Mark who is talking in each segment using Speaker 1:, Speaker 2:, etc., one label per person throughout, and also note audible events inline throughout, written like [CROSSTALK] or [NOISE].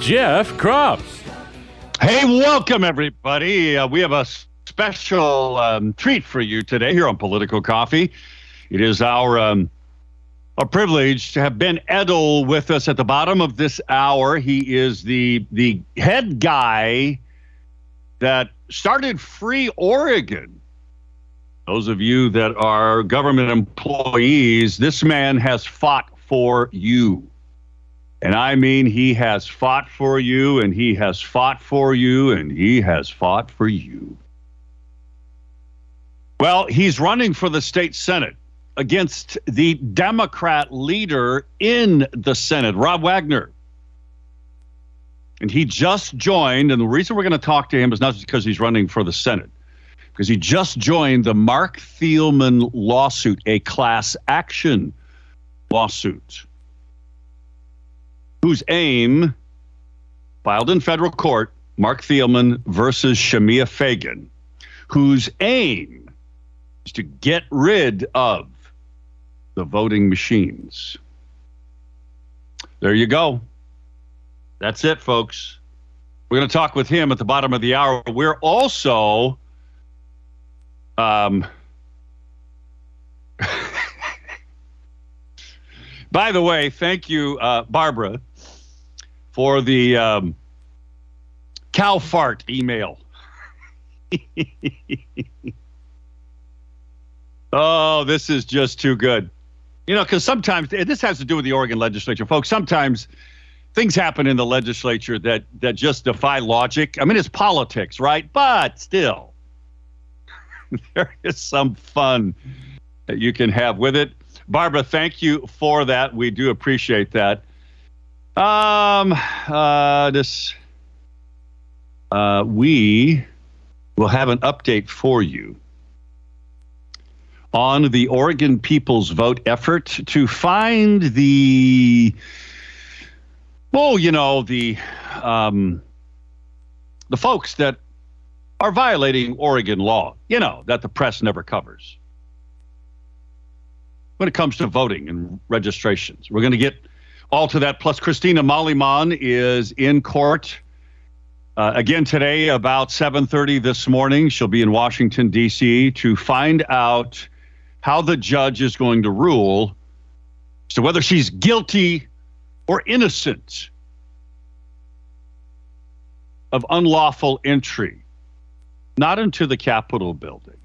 Speaker 1: Jeff Kropf.
Speaker 2: Hey, welcome, everybody. Uh, we have a special um, treat for you today here on Political Coffee. It is our. Um, a privilege to have Ben Edtl with us at the bottom of this hour. He is the the head guy that started Free Oregon. Those of you that are government employees, this man has fought for you. And I mean, he has fought for you, and he has fought for you, and he has fought for you. Well, he's running for the state Senate against the Democrat leader in the Senate, Rob Wagner. And he just joined, and the reason we're going to talk to him is not because he's running for the Senate, because he just joined the Mark Thielman lawsuit, a class action lawsuit, whose aim, filed in federal court, Mark Thielman versus Shemia Fagan, whose aim is to get rid of the voting machines. There you go. That's it, folks. We're going to talk with him at the bottom of the hour. We're also. Um, [LAUGHS] by the way, thank you, uh, Barbara, for the um, cow fart email. [LAUGHS] oh, this is just too good. You know, because sometimes this has to do with the Oregon legislature, folks. Sometimes things happen in the legislature that that just defy logic. I mean, it's politics, right? But still, [LAUGHS] there is some fun that you can have with it. Barbara, thank you for that. We do appreciate that. Um, uh, this, uh, we will have an update for you on the Oregon People's Vote effort to find the well, you know the um, the folks that are violating Oregon law, you know that the press never covers when it comes to voting and registrations. We're going to get all to that. Plus, Christina Mollyman is in court uh, again today about 7:30 this morning. She'll be in Washington D.C. to find out how the judge is going to rule as to whether she's guilty or innocent of unlawful entry, not into the Capitol building,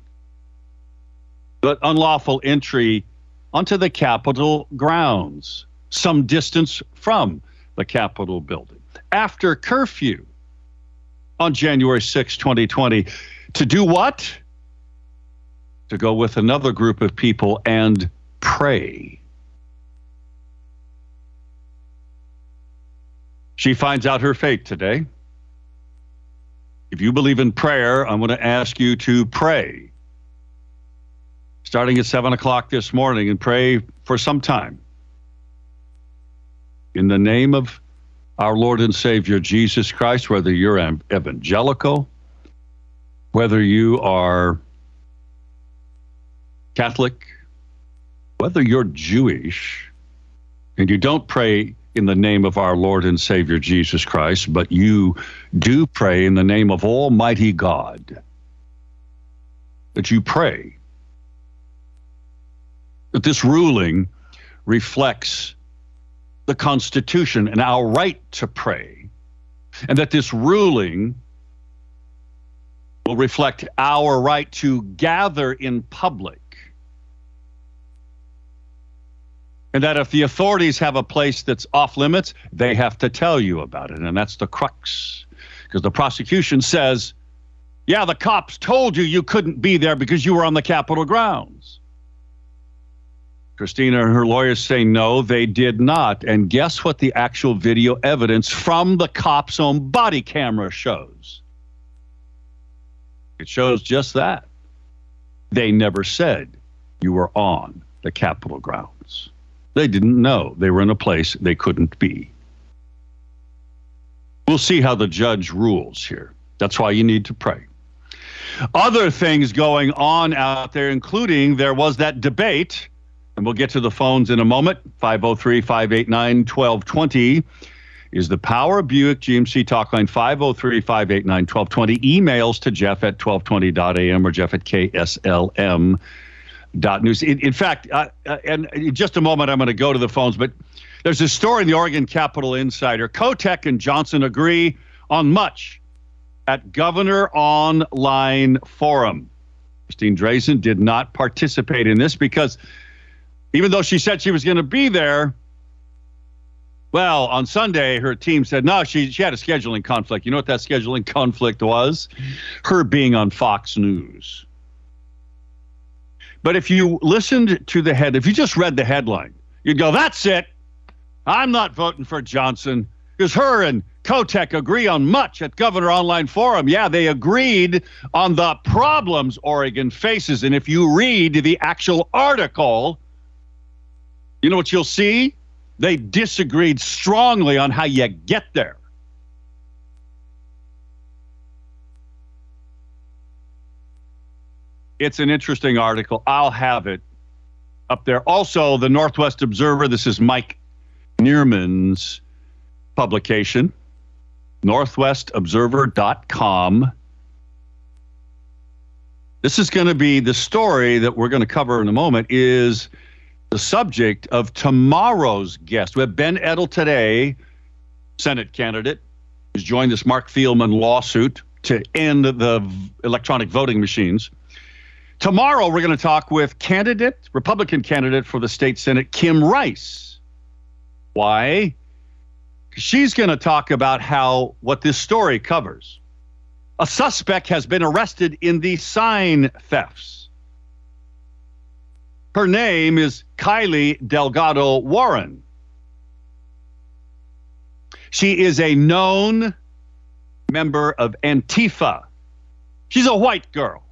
Speaker 2: but unlawful entry onto the Capitol grounds, some distance from the Capitol building, after curfew on January 6, 2020. To do what? To go with another group of people and pray. She finds out her fate today. If you believe in prayer, I'm going to ask you to pray starting at 7 o'clock this morning and pray for some time. In the name of our Lord and Savior Jesus Christ, whether you're evangelical, whether you are Catholic, whether you're Jewish, and you don't pray in the name of our Lord and Savior Jesus Christ, but you do pray in the name of Almighty God. That you pray that this ruling reflects the Constitution and our right to pray, and that this ruling will reflect our right to gather in public and that if the authorities have a place that's off limits, they have to tell you about it. And that's the crux. Because the prosecution says, yeah, the cops told you you couldn't be there because you were on the Capitol grounds. Christina and her lawyers say no, they did not. And guess what the actual video evidence from the cop's own body camera shows? It shows just that. They never said you were on the Capitol grounds. They didn't know they were in a place they couldn't be. We'll see how the judge rules here. That's why you need to pray. Other things going on out there, including there was that debate, and we'll get to the phones in a moment 503 589 1220 is the Power Buick GMC talk line 503 589 1220. Emails to Jeff at 1220.am or Jeff at KSLM dot news. In, in fact, uh, uh, and in just a moment, I'm going to go to the phones, but there's a story in the Oregon Capital Insider. Kotek and Johnson agree on much at Governor Online Forum. Christine Drazan did not participate in this because even though she said she was going to be there, well, on Sunday, her team said no, she, she had a scheduling conflict. You know what that scheduling conflict was? Her being on Fox News. But if you listened to the head, if you just read the headline, you'd go, that's it. I'm not voting for Johnson because her and Kotek agree on much at Governor Online Forum. Yeah, they agreed on the problems Oregon faces. And if you read the actual article, you know what you'll see? They disagreed strongly on how you get there. It's an interesting article. I'll have it up there. Also, the Northwest Observer, this is Mike Nearman's publication, northwestobserver.com. This is going to be the story that we're going to cover in a moment is the subject of tomorrow's guest. We have Ben Edtl today, Senate candidate, who's joined this Mark Thielman lawsuit to end the electronic voting machines. Tomorrow, we're going to talk with candidate, Republican candidate for the state Senate, Kim Rice. Why? She's going to talk about how what this story covers. A suspect has been arrested in the sign thefts. Her name is Kylie Delgado Warren. She is a known member of Antifa. She's a white girl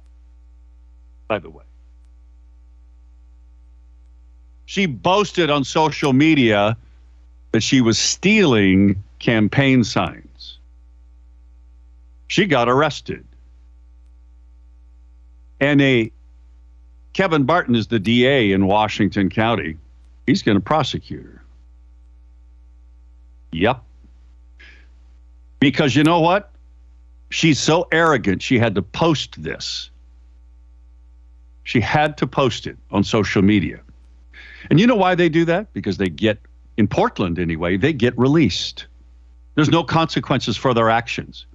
Speaker 2: by the way. She boasted on social media that she was stealing campaign signs. She got arrested. And a Kevin Barton is the DA in Washington County. He's going to prosecute her. Yep. Because you know what? She's so arrogant, she had to post this. She had to post it on social media. And you know why they do that? Because they get, in Portland anyway, they get released. There's no consequences for their actions.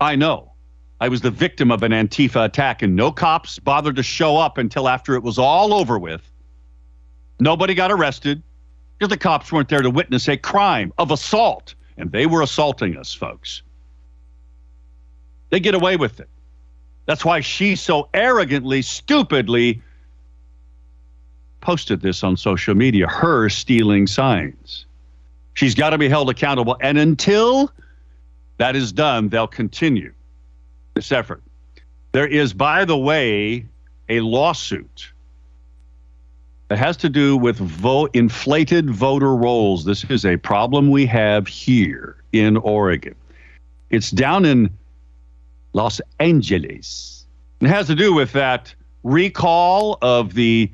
Speaker 2: I know. I was the victim of an Antifa attack, and no cops bothered to show up until after it was all over with. Nobody got arrested because the cops weren't there to witness a crime of assault, and they were assaulting us, folks. They get away with it. That's why she so arrogantly, stupidly posted this on social media, her stealing signs. She's got to be held accountable. And until that is done, they'll continue this effort. There is, by the way, a lawsuit that has to do with vote, inflated voter rolls. This is a problem we have here in Oregon. It's down in Los Angeles. It has to do with that recall of the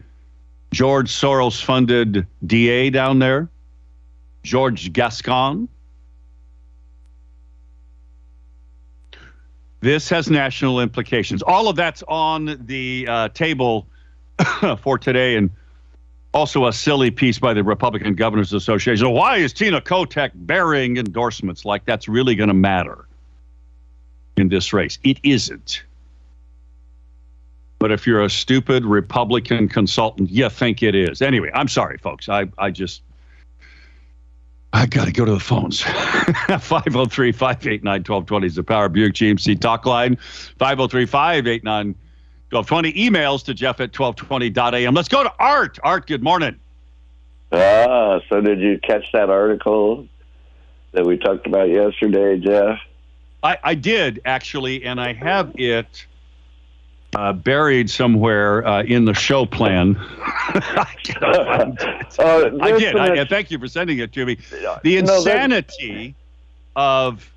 Speaker 2: George Soros funded DA down there, George Gascon. This has national implications. All of that's on the uh, table [COUGHS] for today, and also a silly piece by the Republican Governors Association. Why is Tina Kotek burying endorsements like that's really going to matter? in this race. It isn't. But if you're a stupid Republican consultant, you think it is. Anyway, I'm sorry, folks. I, I just, I got to go to the phones. [LAUGHS] 503 589 1220 is the Power Buick GMC talk line. 503 589 1220. Emails to Jeff at 1220.am. Let's go to Art. Art, good morning.
Speaker 3: Ah, so did you catch that article that we talked about yesterday, Jeff?
Speaker 2: I, I did, actually, and I have it uh, buried somewhere uh, in the show plan. I, [LAUGHS] [LAUGHS] uh, I did. I, thank you for sending it to me. The insanity no, of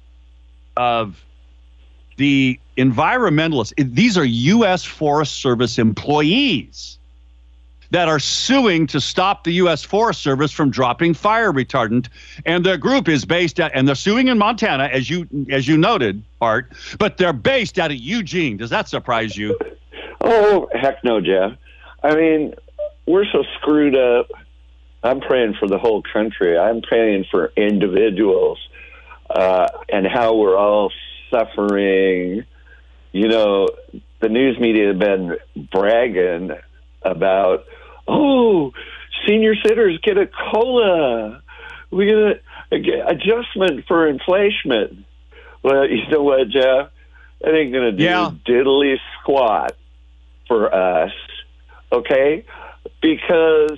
Speaker 2: of the environmentalists. These are U.S. Forest Service employees that are suing to stop the U.S. Forest Service from dropping fire retardant, and the group is based at, and they're suing in Montana, as you as you noted, Art, but they're based out of Eugene. Does that surprise you?
Speaker 3: Oh heck no, Jeff. I mean, we're so screwed up. I'm praying for the whole country. I'm praying for individuals uh, and how we're all suffering. You know, the news media have been bragging about, oh, senior citizens get a cola. We get a adjustment for inflation. Well, you know what, Jeff? That ain't going to do yeah. diddly squat for us, okay? Because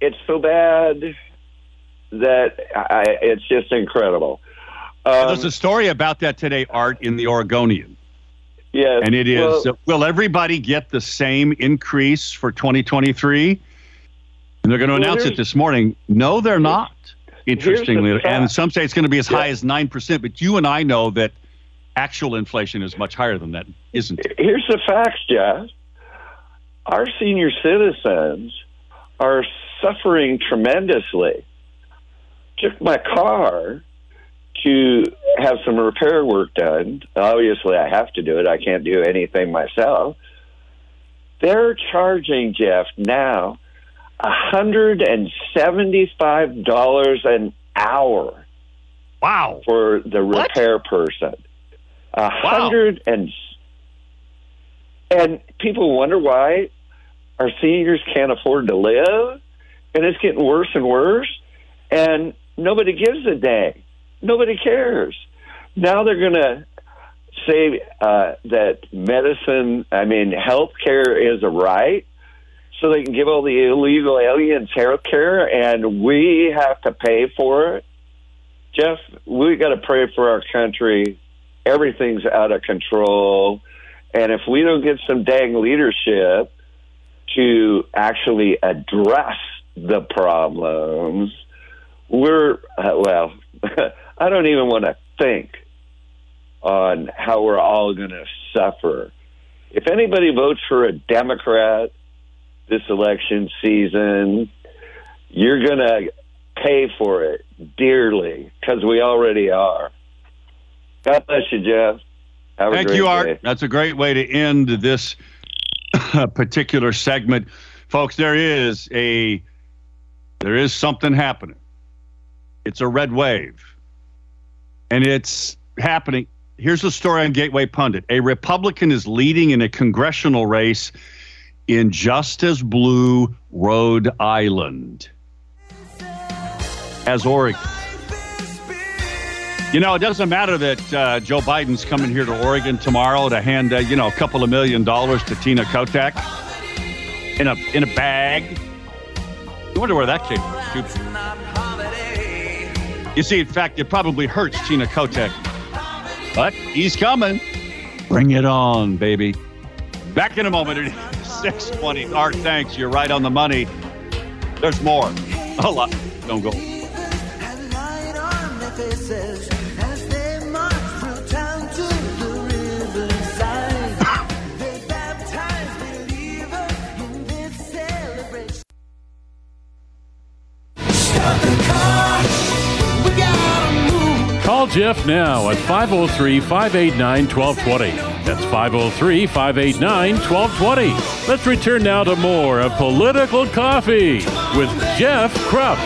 Speaker 3: it's so bad that I, it's just incredible.
Speaker 2: Um, There's a story about that today, Art, in the Oregonian.
Speaker 3: Yeah.
Speaker 2: And it is well, will everybody get the same increase for 2023? And they're going to well, announce it this morning. No, they're not. Interestingly, the and some say it's going to be as yeah. high as 9%, but you and I know that actual inflation is much higher than that, isn't it?
Speaker 3: Here's the facts, Jeff. Our senior citizens are suffering tremendously. Took my car to have some repair work done. Obviously, I have to do it. I can't do anything myself. They're charging Jeff now $175 an hour.
Speaker 2: Wow.
Speaker 3: For the repair what? person. A hundred wow. and and people wonder why our seniors can't afford to live and it's getting worse and worse and nobody gives a dang. Nobody cares. Now they're going to say uh, that medicine, I mean, health care is a right, so they can give all the illegal aliens health care, and we have to pay for it. Jeff, we got to pray for our country. Everything's out of control. And if we don't get some dang leadership to actually address the problems, we're, uh, well, [LAUGHS] I don't even want to think on how we're all going to suffer. If anybody votes for a Democrat this election season, you're going to pay for it dearly because we already are. God bless you, Jeff.
Speaker 2: Have Thank you, Art. Day. That's a great way to end this [COUGHS] particular segment, folks. There is a there is something happening. It's a red wave and it's happening. Here's the story on Gateway Pundit. A Republican is leading in a congressional race in just as blue Rhode Island as Oregon. You know, it doesn't matter that uh, Joe Biden's coming here to Oregon tomorrow to hand, uh, you know, a couple of million dollars to Tina Kotek in a in a bag. I wonder where that came from. You see, in fact, it probably hurts Tina Kotek. But he's coming. Bring it on, baby. Back in a moment at [LAUGHS] 620. Art, thanks. You're right on the money. There's more. A lot. Don't go.
Speaker 1: Jeff now at 503 589 1220. That's 503 589 1220. Let's return now to more of Political Coffee with Jeff Kropf.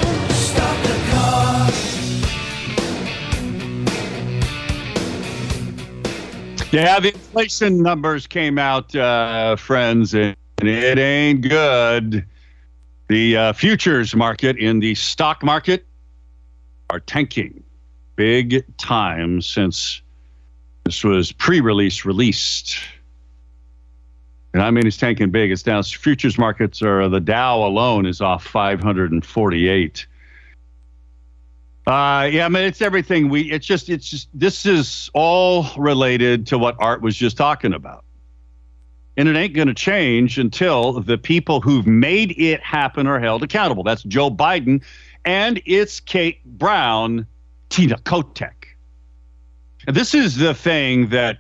Speaker 2: Yeah, the inflation numbers came out, uh, friends, and it ain't good. The uh, futures market in the stock market are tanking big time since this was pre release released. And I mean, it's tanking big. It's down. Futures markets are the Dow alone is off 548. Uh, yeah, I mean, it's everything. We, it's just, it's just, this is all related to what Art was just talking about. And it ain't going to change until the people who've made it happen are held accountable. That's Joe Biden and it's Kate Brown, Tina Kotek. And this is the thing that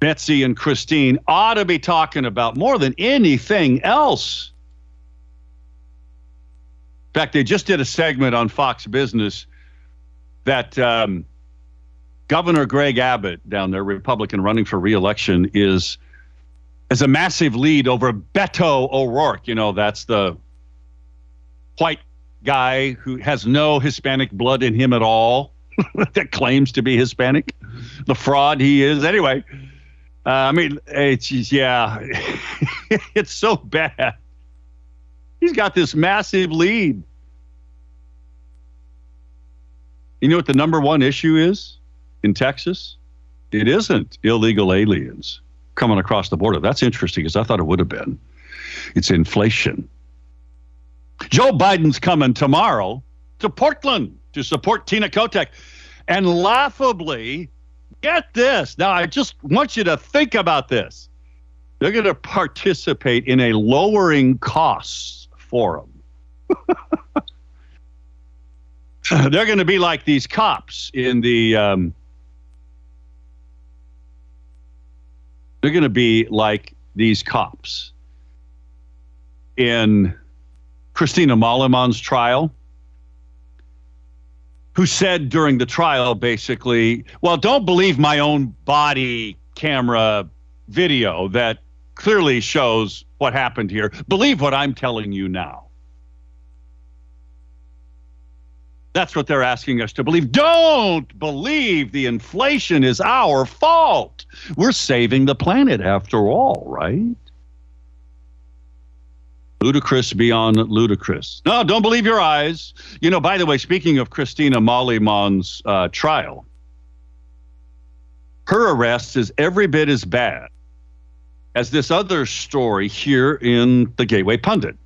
Speaker 2: Betsy and Christine ought to be talking about more than anything else. In fact, they just did a segment on Fox Business that um, Governor Greg Abbott down there, Republican running for reelection, is is a massive lead over Beto O'Rourke. You know, that's the white guy who has no Hispanic blood in him at all, [LAUGHS] that claims to be Hispanic, the fraud he is. Anyway, uh, I mean, it's yeah, [LAUGHS] it's so bad. He's got this massive lead. You know what the number one issue is in Texas? It isn't illegal aliens coming across the border. That's interesting because I thought it would have been. It's inflation. Joe Biden's coming tomorrow to Portland to support Tina Kotek. And laughably, get this. Now, I just want you to think about this. They're going to participate in a lowering costs forum. [LAUGHS] They're going to be like these cops in the. Um, they're going to be like these cops in Christina Mollemon's trial, who said during the trial basically, well, don't believe my own body camera video that clearly shows what happened here. Believe what I'm telling you now. That's what they're asking us to believe. Don't believe the inflation is our fault. We're saving the planet after all, right? Ludicrous beyond ludicrous. No, don't believe your eyes. You know, by the way, speaking of Christina Mollemon's uh, trial, her arrest is every bit as bad as this other story here in the Gateway Pundit.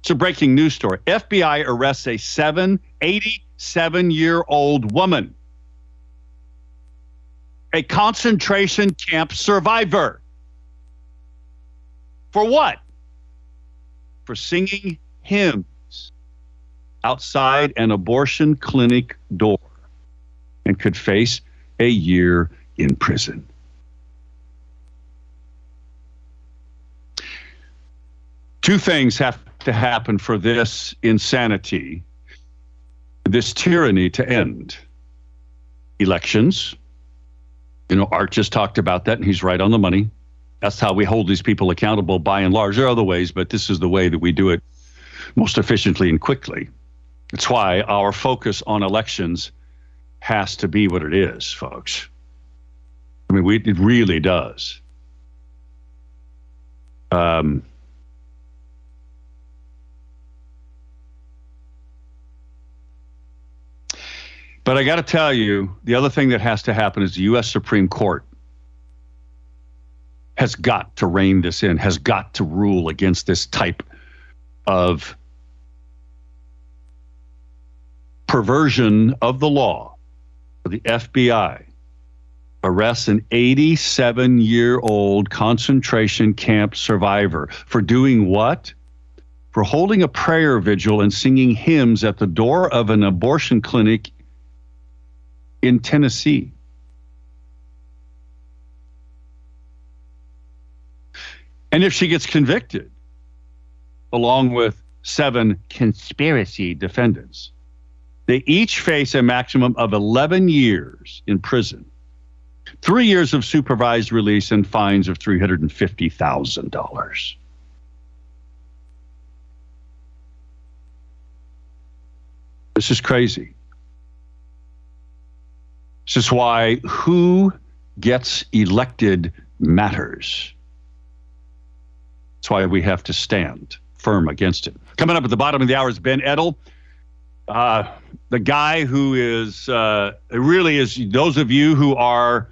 Speaker 2: It's a breaking news story. FBI arrests a 787 year old woman, a concentration camp survivor. For what? For singing hymns outside an abortion clinic door and could face a year in prison. Two things have to happen for this insanity, this tyranny to end. Elections. You know, Art just talked about that, and he's right on the money. That's how we hold these people accountable by and large. There are other ways, but this is the way that we do it most efficiently and quickly. It's why our focus on elections has to be what it is, folks. I mean, we, it really does. Um, but I got to tell you, the other thing that has to happen is the U.S. Supreme Court has got to rein this in, has got to rule against this type of perversion of the law. The FBI arrests an 87 year old concentration camp survivor for doing what? For holding a prayer vigil and singing hymns at the door of an abortion clinic in Tennessee. And if she gets convicted, along with seven conspiracy defendants, they each face a maximum of 11 years in prison, three years of supervised release, and fines of $350,000. This is crazy. This is why who gets elected matters. That's why we have to stand firm against it. Coming up at the bottom of the hour is Ben Edtl, uh, the guy who is uh, really is those of you who are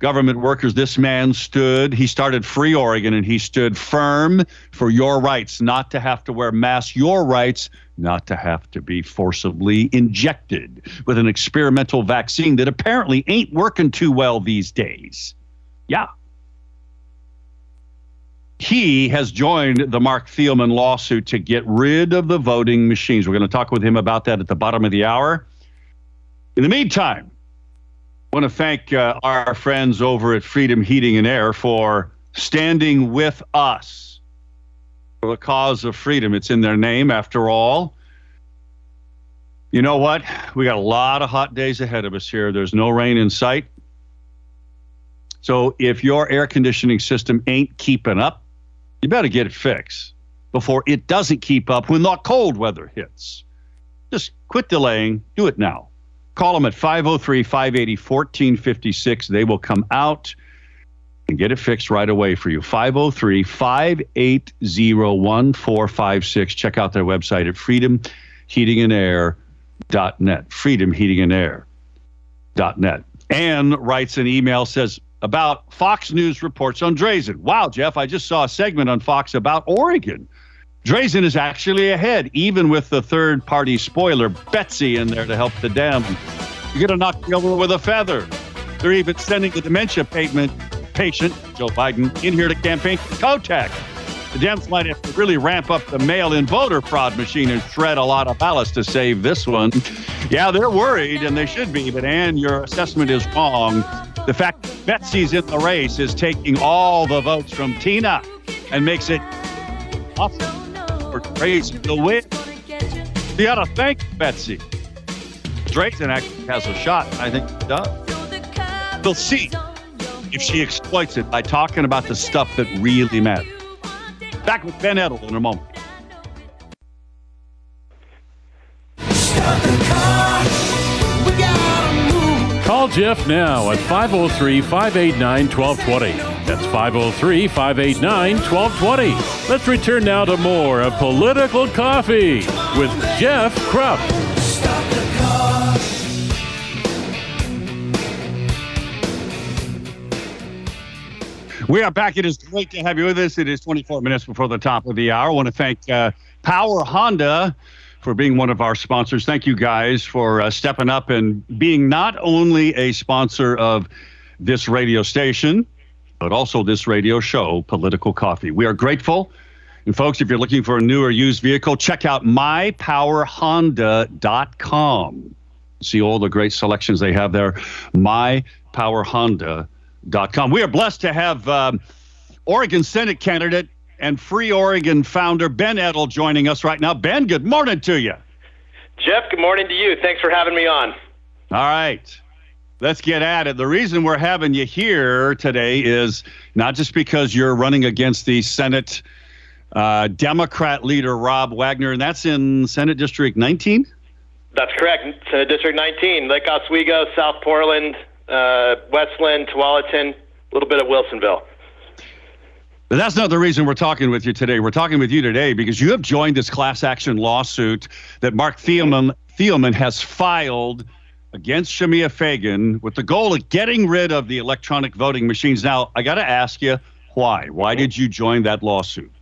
Speaker 2: government workers, this man stood, he started Free Oregon and he stood firm for your rights not to have to wear masks, your rights not to have to be forcibly injected with an experimental vaccine that apparently ain't working too well these days. Yeah. He has joined the Mark Thielman lawsuit to get rid of the voting machines. We're going to talk with him about that at the bottom of the hour. In the meantime, I want to thank uh, our friends over at Freedom Heating and Air for standing with us for the cause of freedom. It's in their name, after all. You know what? We got a lot of hot days ahead of us here. There's no rain in sight. So if your air conditioning system ain't keeping up, you better get it fixed before it doesn't keep up when the cold weather hits. Just quit delaying. Do it now. Call them at 503 580 1456. They will come out and get it fixed right away for you. 503 580 1456. Check out their website at freedomheatingandair.net. Freedomheatingandair.net. Ann writes an email, says, about Fox News reports on Drazan. Wow, Jeff, I just saw a segment on Fox about Oregon. Drazan is actually ahead, even with the third party spoiler, Betsy, in there to help the Dem. You're going to knock me over with a feather. They're even sending the dementia payment patient, Joe Biden, in here to campaign for Kotek. The Dems might have to really ramp up the mail in voter fraud machine and shred a lot of ballots to save this one. Yeah, they're worried, and they should be, but Ann, your assessment is wrong. The fact that Betsy's in the race is taking all the votes from Tina and makes it awesome for Drazan to win. You got to thank Betsy. Drazan actually has a shot. I think he does. We'll see if she exploits it by talking about the stuff that really matters. Back with Ben Edtl in a moment.
Speaker 1: Call Jeff now at 503 589 1220. That's 503 589 1220. Let's return now to more of Political Coffee with Jeff Kropf.
Speaker 2: We are back. It is great to have you with us. It is 24 minutes before the top of the hour. I want to thank uh, Power Honda for being one of our sponsors. Thank you guys for uh, stepping up and being not only a sponsor of this radio station, but also this radio show, Political Coffee. We are grateful. And folks, if you're looking for a new or used vehicle, check out mypowerhonda.com. See all the great selections they have there. mypowerhonda.com. We are blessed to have um, Oregon Senate candidate and Free Oregon founder Ben Edtl joining us right now. Ben, good morning to you.
Speaker 4: Jeff, good morning to you. Thanks for having me on.
Speaker 2: All right. Let's get at it. The reason we're having you here today is not just because you're running against the Senate uh, Democrat leader, Rob Wagner, and that's in Senate District 19?
Speaker 4: That's correct. Senate District 19, Lake Oswego, South Portland, uh, West Linn, Tualatin, a little bit of Wilsonville.
Speaker 2: But that's not the reason we're talking with you today. We're talking with you today because you have joined this class action lawsuit that Mark Thielman, Thielman has filed against Shemia Fagan with the goal of getting rid of the electronic voting machines. Now, I got to ask you, why? Why did you join that lawsuit?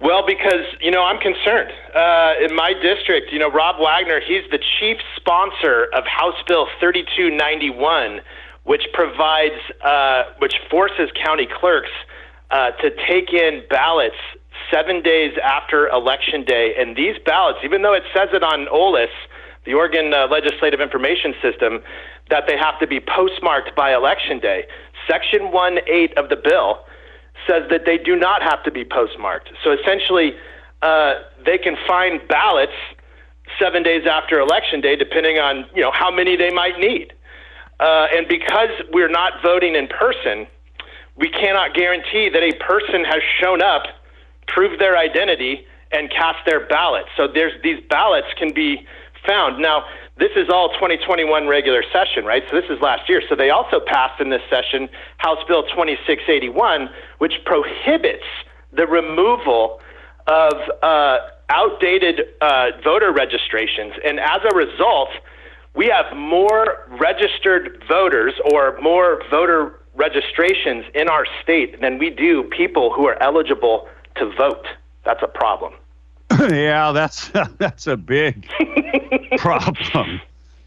Speaker 4: Well, because, you know, I'm concerned. Uh, in my district, you know, Rob Wagner, he's the chief sponsor of House Bill 3291, which provides, uh, which forces county clerks – uh, to take in ballots seven days after Election Day. And these ballots, even though it says it on OLIS, the Oregon uh, Legislative Information System, that they have to be postmarked by Election Day, Section 1 8 of the bill says that they do not have to be postmarked. So essentially, uh, they can find ballots seven days after Election Day, depending on you know how many they might need. Uh, and because we're not voting in person, we cannot guarantee that a person has shown up, proved their identity, and cast their ballot. So there's these ballots can be found. Now, this is all 2021 regular session, right? So this is last year. So they also passed in this session House Bill 2681, which prohibits the removal of uh, outdated uh, voter registrations. And as a result, we have more registered voters or more voter registrations in our state than we do people who are eligible to vote. That's a problem. [LAUGHS]
Speaker 2: yeah, that's [LAUGHS] that's a big [LAUGHS] problem.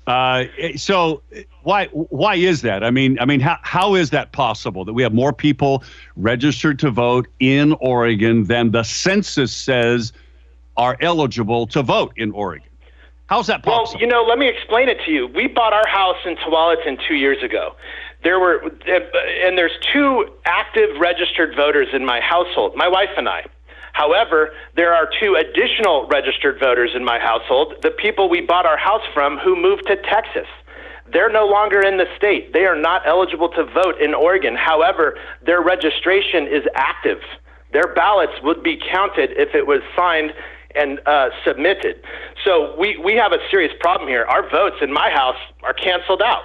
Speaker 2: Uh, so why why is that? I mean, I mean, how, how is that possible that we have more people registered to vote in Oregon than the census says are eligible to vote in Oregon? How's that possible?
Speaker 4: Well, you know, let me explain it to you. We bought our house in Tualatin two years ago. There were, and there's two active registered voters in my household, my wife and I. However, there are two additional registered voters in my household, the people we bought our house from who moved to Texas. They're no longer in the state. They are not eligible to vote in Oregon. However, their registration is active. Their ballots would be counted if it was signed and uh, submitted. So we, we have a serious problem here. Our votes in my house are canceled out.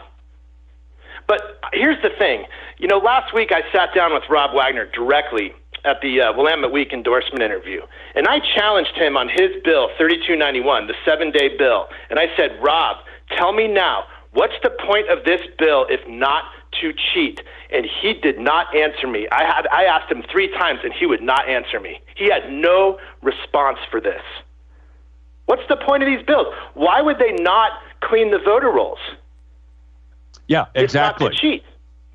Speaker 4: But here's the thing. You know, last week I sat down with Rob Wagner directly at the uh, Willamette Week endorsement interview, and I challenged him on his bill 3291, the seven-day bill, and I said, Rob, tell me now, what's the point of this bill if not to cheat? And he did not answer me. I had I asked him three times, and he would not answer me. He had no response for this. What's the point of these bills? Why would they not clean the voter rolls?
Speaker 2: Yeah, exactly.
Speaker 4: It's not to cheat.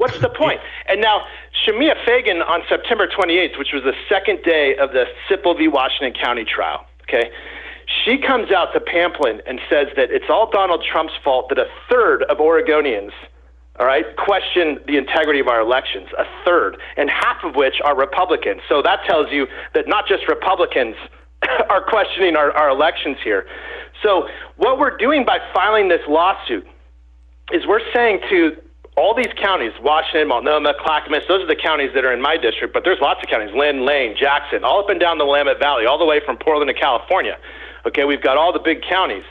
Speaker 4: What's the point? And now, Shemia Fagan on September 28th, which was the second day of the Sipple v. Washington County trial, okay, she comes out to Pamplin and says that it's all Donald Trump's fault that a third of Oregonians, all right, question the integrity of our elections, a third, and half of which are Republicans. So that tells you that not just Republicans [COUGHS] are questioning our, our elections here. So what we're doing by filing this lawsuit is we're saying to all these counties, Washington, Multnomah, Clackamas, those are the counties that are in my district, but there's lots of counties, Linn, Lane, Jackson, all up and down the Willamette Valley, all the way from Portland to California. Okay, we've got all the big counties.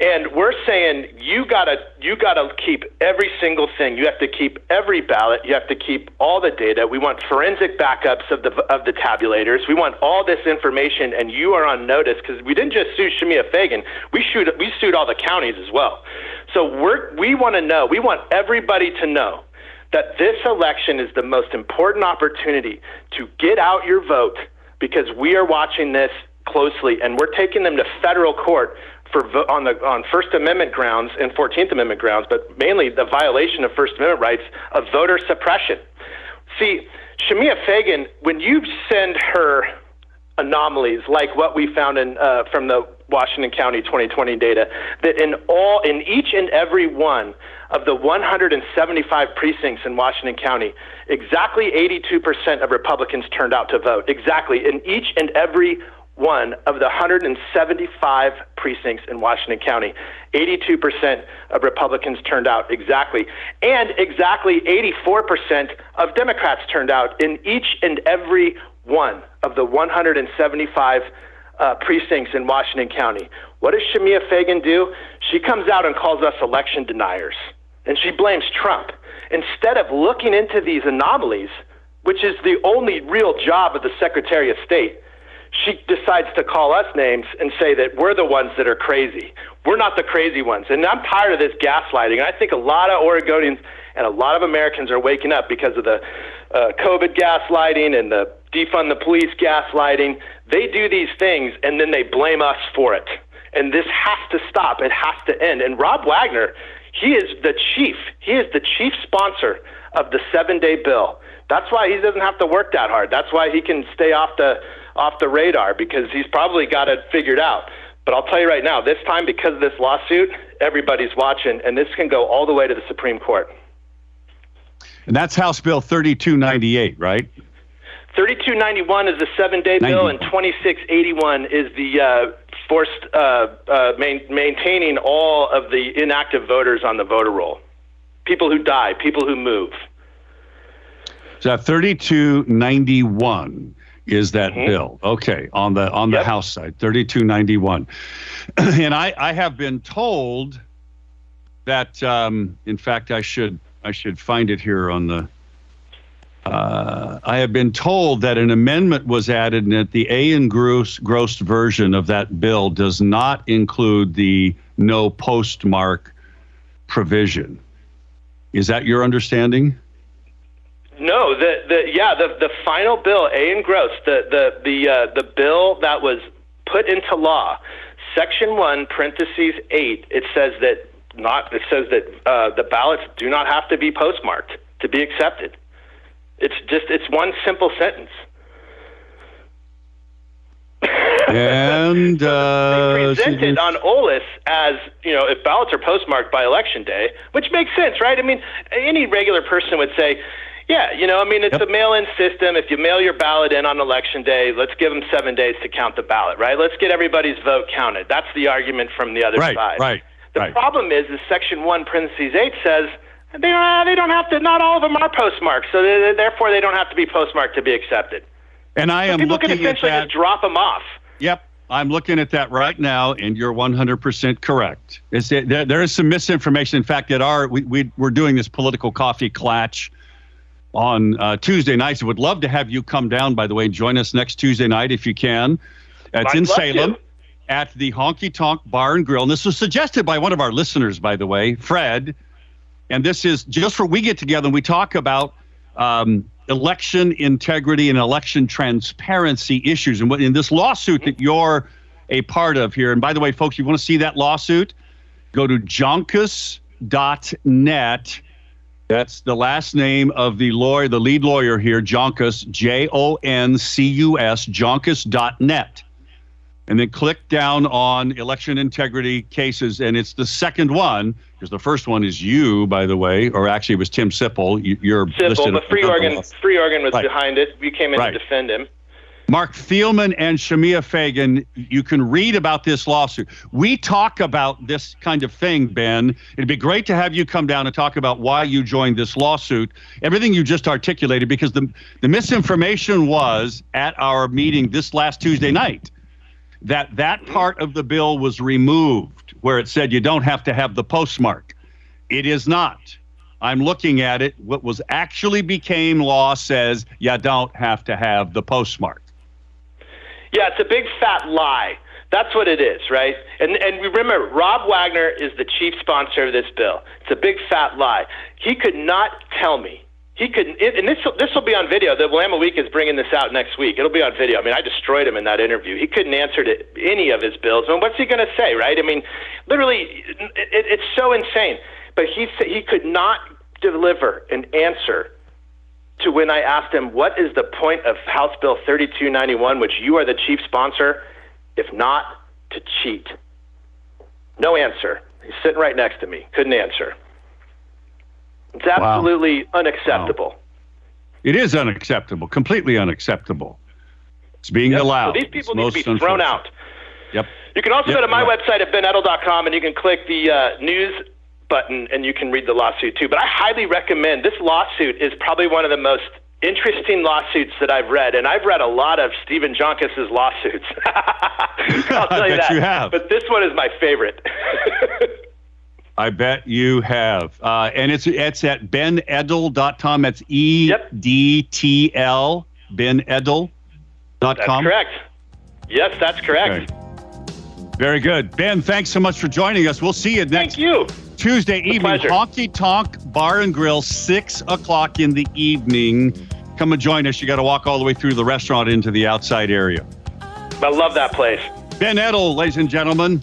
Speaker 4: And we're saying you gotta you gotta keep every single thing. You have to keep every ballot. You have to keep all the data. We want forensic backups of the of the tabulators. We want all this information, and you are on notice because we didn't just sue Shemia Fagan. We sued we sued all the counties as well. So we're we want to know. We want everybody to know that this election is the most important opportunity to get out your vote because we are watching this closely and we're taking them to federal court for on the on First Amendment grounds and Fourteenth Amendment grounds, but mainly the violation of First Amendment rights of voter suppression. See, Shemia Fagan, when you send her anomalies like what we found in uh, from the Washington County 2020 data, that in all in each and every one of the 175 precincts in Washington County, exactly 82% of Republicans turned out to vote. Exactly in each and every one of the 175 precincts in Washington County. 82% of Republicans turned out exactly. And exactly 84% of Democrats turned out in each and every one of the 175 uh, precincts in Washington County. What does Shemia Fagan do? She comes out and calls us election deniers. And she blames Trump. Instead of looking into these anomalies, which is the only real job of the Secretary of State, she decides to call us names and say that we're the ones that are crazy. We're not the crazy ones. And I'm tired of this gaslighting. I think a lot of Oregonians and a lot of Americans are waking up because of the uh, COVID gaslighting and the defund the police gaslighting. They do these things and then they blame us for it. And this has to stop. It has to end. And Rob Wagner, he is the chief. He is the chief sponsor of the seven day bill. That's why he doesn't have to work that hard. That's why he can stay off the off the radar because he's probably got it figured out. But I'll tell you right now, this time because of this lawsuit, everybody's watching, and this can go all the way to the Supreme Court.
Speaker 2: And that's House Bill 3298, right?
Speaker 4: 3291 is the seven day bill, and 2681 is the uh, forced uh, uh, main, maintaining all of the inactive voters on the voter roll. People who die, people who move.
Speaker 2: So 3291 is that mm-hmm. bill. Okay, on the on the yep. House side, 3291. [CLEARS THROAT] and I I have been told that um, in fact I should I should find it here on the uh, I have been told that an amendment was added and that the A and gross, gross version of that bill does not include the no postmark provision. Is that your understanding?
Speaker 4: No, the the yeah the the final bill A and gross the the the uh, the bill that was put into law, section one parentheses eight. It says that not it says that uh, the ballots do not have to be postmarked to be accepted. It's just it's one simple sentence.
Speaker 2: and [LAUGHS] uh,
Speaker 4: they presented on OLIS as you know if ballots are postmarked by election day, which makes sense, right? I mean, any regular person would say, yeah, you know, I mean, it's yep. a mail-in system. If you mail your ballot in on election day, let's give them seven days to count the ballot, right? Let's get everybody's vote counted. That's the argument from the other
Speaker 2: right,
Speaker 4: side.
Speaker 2: Right.
Speaker 4: The
Speaker 2: right.
Speaker 4: problem is, is Section One, parentheses eight says they don't, they don't have to. Not all of them are postmarked, so they, therefore they don't have to be postmarked to be accepted.
Speaker 2: And I
Speaker 4: so
Speaker 2: am
Speaker 4: people
Speaker 2: looking
Speaker 4: can essentially
Speaker 2: at that.
Speaker 4: just drop them off.
Speaker 2: Yep. I'm looking at that right now, and you're 100% correct. It's, there, there is some misinformation. In fact, at our we, we we're doing this political coffee clatch on uh, Tuesday nights. Would love to have you come down. By the way, join us next Tuesday night if you can. It's
Speaker 4: I'd
Speaker 2: in Salem
Speaker 4: to.
Speaker 2: at the Honky Tonk Bar and Grill, and this was suggested by one of our listeners, by the way, Fred. And this is just for we get together and we talk about. Um, election integrity and election transparency issues. And in this lawsuit that you're a part of here, and by the way, folks, you want to see that lawsuit? Go to joncus.net. That's the last name of the lawyer, the lead lawyer here, Joncus, J O N C U S, joncus.net. And then click down on election integrity cases, and it's the second one because the first one is you, by the way, or actually it was Tim Sipple. You, you're
Speaker 4: Sipple, but Free Oregon, Free Oregon was
Speaker 2: Right.
Speaker 4: behind it. We came in
Speaker 2: Right.
Speaker 4: to defend him.
Speaker 2: Marc Thielman and Shemia Fagan, you can read about this lawsuit. We talk about this kind of thing, Ben. It'd be great to have you come down and talk about why you joined this lawsuit. Everything you just articulated, because the, the misinformation was at our meeting this last Tuesday night that that part of the bill was removed where it said you don't have to have the postmark. It is not. I'm looking at it. What was actually became law says you don't have to have the postmark.
Speaker 4: Yeah, it's a big fat lie. That's what it is, right? And and remember Rob Wagner is the chief sponsor of this bill. It's a big fat lie. He could not tell me. He could, and this this will be on video. The Willamette Week is bringing this out next week. It'll be on video. I mean, I destroyed him in that interview. He couldn't answer to any of his bills. I mean, what's he going to say, right? I mean, literally, it, it's so insane. But he he could not deliver an answer to when I asked him, what is the point of House Bill 3291, which you are the chief sponsor, if not to cheat? No answer. He's sitting right next to me. Couldn't answer. It's absolutely unacceptable.
Speaker 2: It is unacceptable, completely unacceptable. It's being
Speaker 4: Yep.
Speaker 2: allowed.
Speaker 4: So these
Speaker 2: It's
Speaker 4: people need to be thrown out.
Speaker 2: Yep.
Speaker 4: You can also
Speaker 2: Yep,
Speaker 4: go to my
Speaker 2: right.
Speaker 4: website at benedtl.com and you can click the uh, news button and you can read the lawsuit too. But I highly recommend this lawsuit is probably one of the most interesting lawsuits that I've read, and I've read a lot of Stephen Joncus's lawsuits. [LAUGHS] I'll [LAUGHS] tell you that.
Speaker 2: you have.
Speaker 4: But this one is my favorite. [LAUGHS]
Speaker 2: I bet you have. Uh, and it's it's at benedtl.com. That's E
Speaker 4: Yep.
Speaker 2: D T L, benedtl.com.
Speaker 4: That's correct. Yes, that's correct.
Speaker 2: Okay. Very good. Ben, thanks so much for joining us. We'll see you next
Speaker 4: Thank you.
Speaker 2: Tuesday evening.
Speaker 4: pleasure.
Speaker 2: Honky Tonk Bar and Grill, 6 o'clock in the evening. Come and join us. You got to walk all the way through the restaurant into the outside area.
Speaker 4: I love that place.
Speaker 2: Ben Edtl, ladies and gentlemen,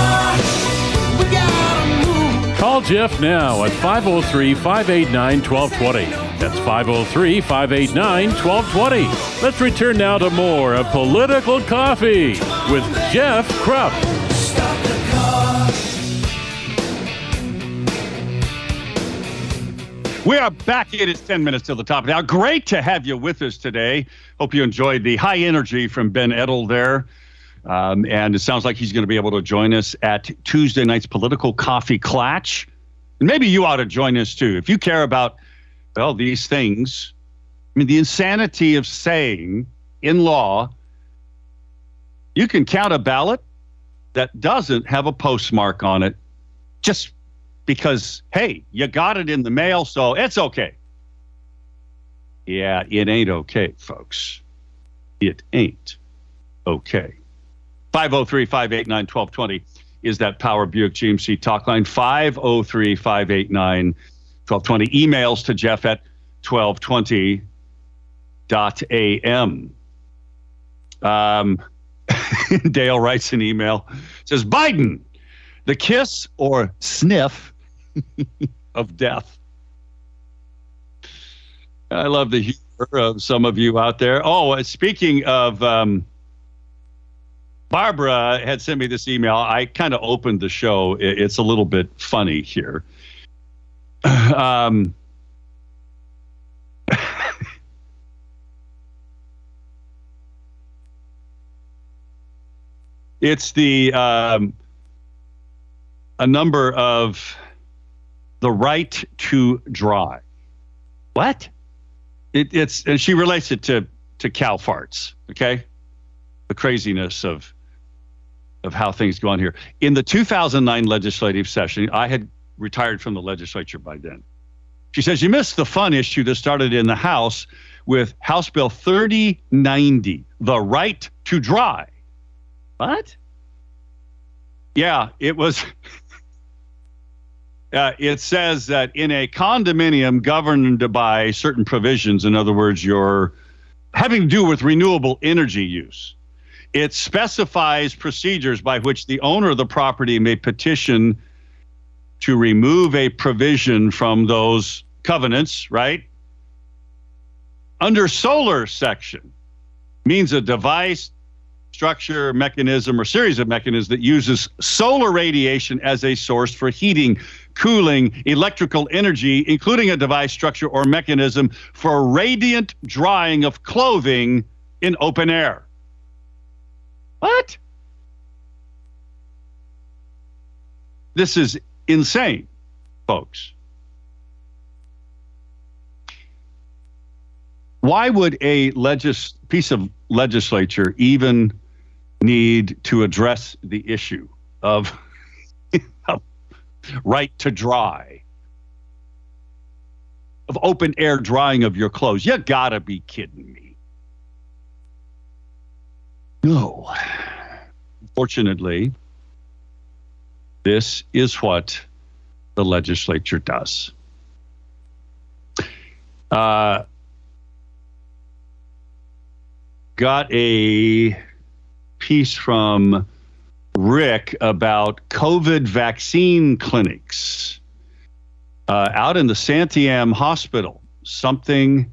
Speaker 1: Jeff now at 503 589 1220. That's 503 589 1220. Let's return now to more of Political Coffee with Jeff
Speaker 5: Kropf.
Speaker 2: We are back. It is 10 minutes till the top. Now, great to have you with us today. Hope you enjoyed the high energy from Ben Edtl there. Um, and it sounds like he's going to be able to join us at Tuesday night's Political Coffee Clatch. And maybe you ought to join us too. If you care about, well, these things, I mean, the insanity of saying in law, you can count a ballot that doesn't have a postmark on it just because, hey, you got it in the mail, so it's okay. Yeah, it ain't okay, folks. It ain't okay. 503 589 1220 is that Power Buick GMC talk line. 503 589 1220. Emails to Jeff at 1220.am. Um, [LAUGHS] Dale writes an email, says Biden, the kiss or sniff [LAUGHS] of death. I love the humor of some of you out there. Oh, uh, speaking of, um, Barbara had sent me this email. I kind of opened the show. It's a little bit funny here. [SIGHS] Um, [LAUGHS] it's the um, a number of the right to drive. What? It, it's and she relates it to to cow farts. Okay, the craziness of of how things go on here. In the 2009 legislative session, I had retired from the legislature by then. She says you missed the fun issue that started in the House with House Bill 3090, the right to dry. What? Yeah, it was. [LAUGHS] Uh, it says that in a condominium governed by certain provisions, in other words, your having to do with renewable energy use, it specifies procedures by which the owner of the property may petition to remove a provision from those covenants, right? Under solar section means a device, structure, mechanism, or series of mechanisms that uses solar radiation as a source for heating, cooling, electrical energy, including a device, structure, or mechanism for radiant drying of clothing in open air. What? This is insane, folks. Why would a legis- piece of legislature even need to address the issue of, [LAUGHS] right to dry, of open air drying of your clothes? You gotta be kidding me. No. Fortunately, this is what the legislature does. Uh, got a piece from Rick about COVID vaccine clinics uh, out in the Santiam Hospital. Something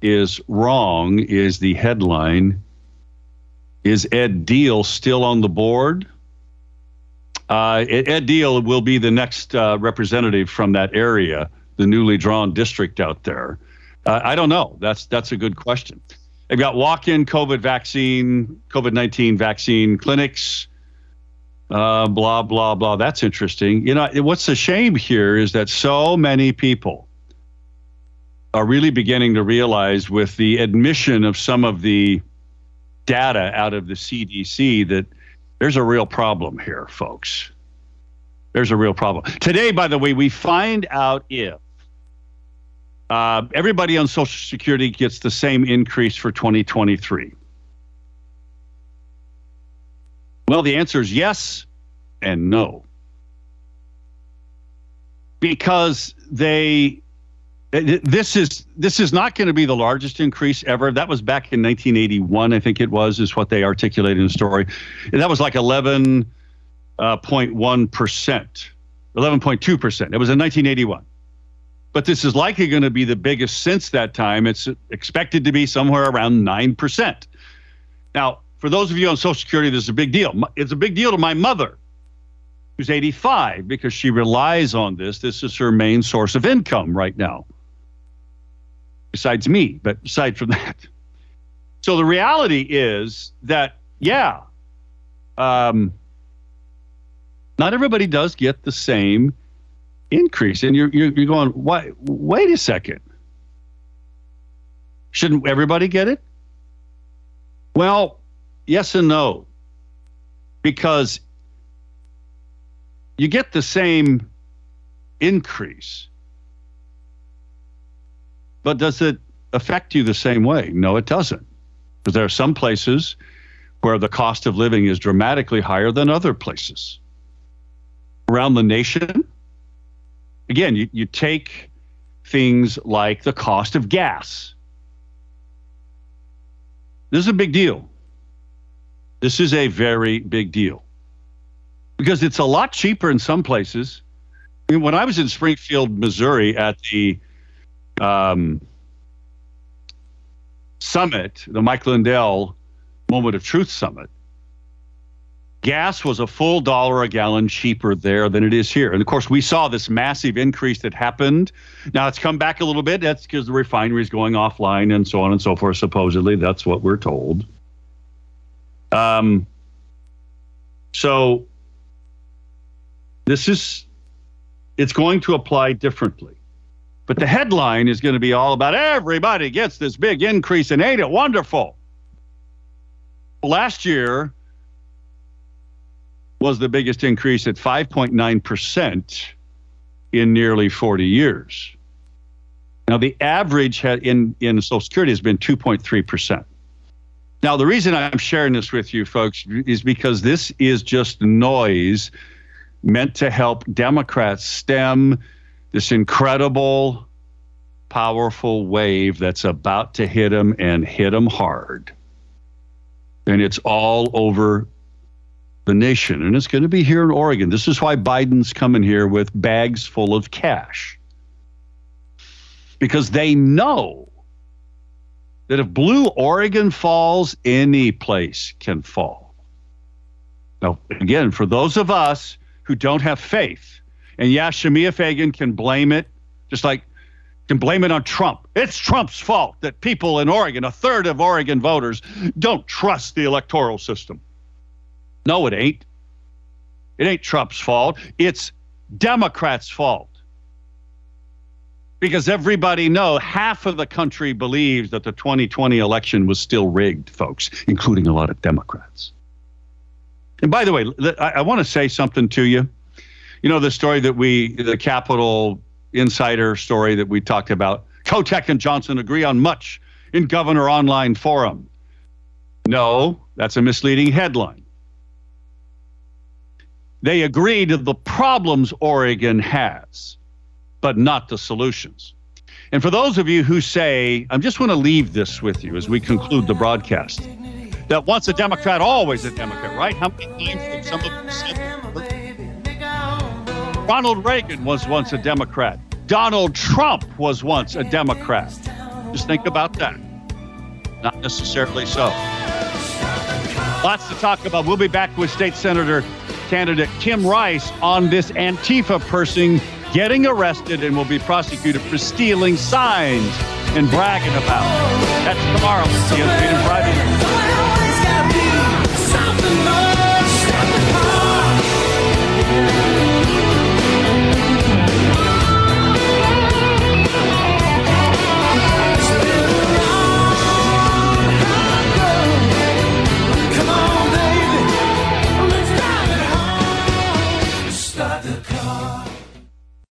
Speaker 2: is wrong, is the headline. Is Ed Diehl still on the board? Uh, Ed Diehl will be the next uh, representative from that area, the newly drawn district out there. Uh, I don't know. That's that's a good question. They've got walk-in COVID vaccine, COVID nineteen vaccine clinics. Uh, blah blah blah. That's interesting. You know what's a shame here is that so many people are really beginning to realize with the admission of some of the data out of the CDC that there's a real problem here, folks. There's a real problem. Today, by the way, we find out if uh, everybody on Social Security gets the same increase for 2023. Well, the answer is yes and no. Because they Uh, this is this is not going to be the largest increase ever. That was back in 1981, I think it was, is what they articulated in the story. And that was like 11.1 uh, percent, 11.2 percent. It was in 1981. But this is likely going to be the biggest since that time. It's expected to be somewhere around nine percent. Now, for those of you on Social Security, this is a big deal. It's a big deal to my mother, who's 85, because she relies on this. This is her main source of income right now besides me, but aside from [LAUGHS] that. So the reality is that, yeah, um, not everybody does get the same increase. And you're, you're, you're going, why, wait a second. Shouldn't everybody get it? Well, yes and no. Because you get the same increase. But does it affect you the same way? No, it doesn't. Because there are some places where the cost of living is dramatically higher than other places. Around the nation, again, you, you take things like the cost of gas. This is a big deal. This is a very big deal because it's a lot cheaper in some places. I mean, when I was in Springfield, Missouri at the um, summit, the Mike Lindell Moment of Truth Summit, gas was a full dollar a gallon cheaper there than it is here. And of course, we saw this massive increase that happened. Now it's come back a little bit. That's because the refinery is going offline and so on and so forth. Supposedly, that's what we're told. Um, so this is it's going to apply differently. But the headline is going to be all about everybody gets this big increase and ain't it wonderful? Last year was the biggest increase at 5.9% in nearly 40 years. Now, the average in, in Social Security has been 2.3%. Now, the reason I'm sharing this with you folks is because this is just noise meant to help Democrats stem this incredible, powerful wave that's about to hit them and hit them hard. And it's all over the nation. And it's going to be here in Oregon. This is why Biden's coming here with bags full of cash. Because they know that if blue Oregon falls, any place can fall. Now, again, for those of us who don't have faith. And yeah, Shemia Fagan can blame it, just like can blame it on Trump. It's Trump's fault that people in Oregon, a third of Oregon voters, don't trust the electoral system. No, it ain't. It ain't Trump's fault. It's Democrats' fault. Because everybody know half of the country believes that the 2020 election was still rigged, folks, including a lot of Democrats. And by the way, I, I want to say something to you. You know, the story that we, the Capitol insider story that we talked about, Kotek and Johnson agree on much in Governor Online Forum. No, that's a misleading headline. They agree to the problems Oregon has, but not the solutions. And for those of you who say, I just want to leave this with you as we conclude the broadcast that once a Democrat, always a Democrat, right? How many times did some of them say Ronald Reagan was once a Democrat. Donald Trump was once a Democrat. Just think about that. Not necessarily so. Lots to talk about. We'll be back with State Senator candidate Tim Rice on this Antifa person getting arrested and will be prosecuted for stealing signs and bragging about. That's tomorrow. See you.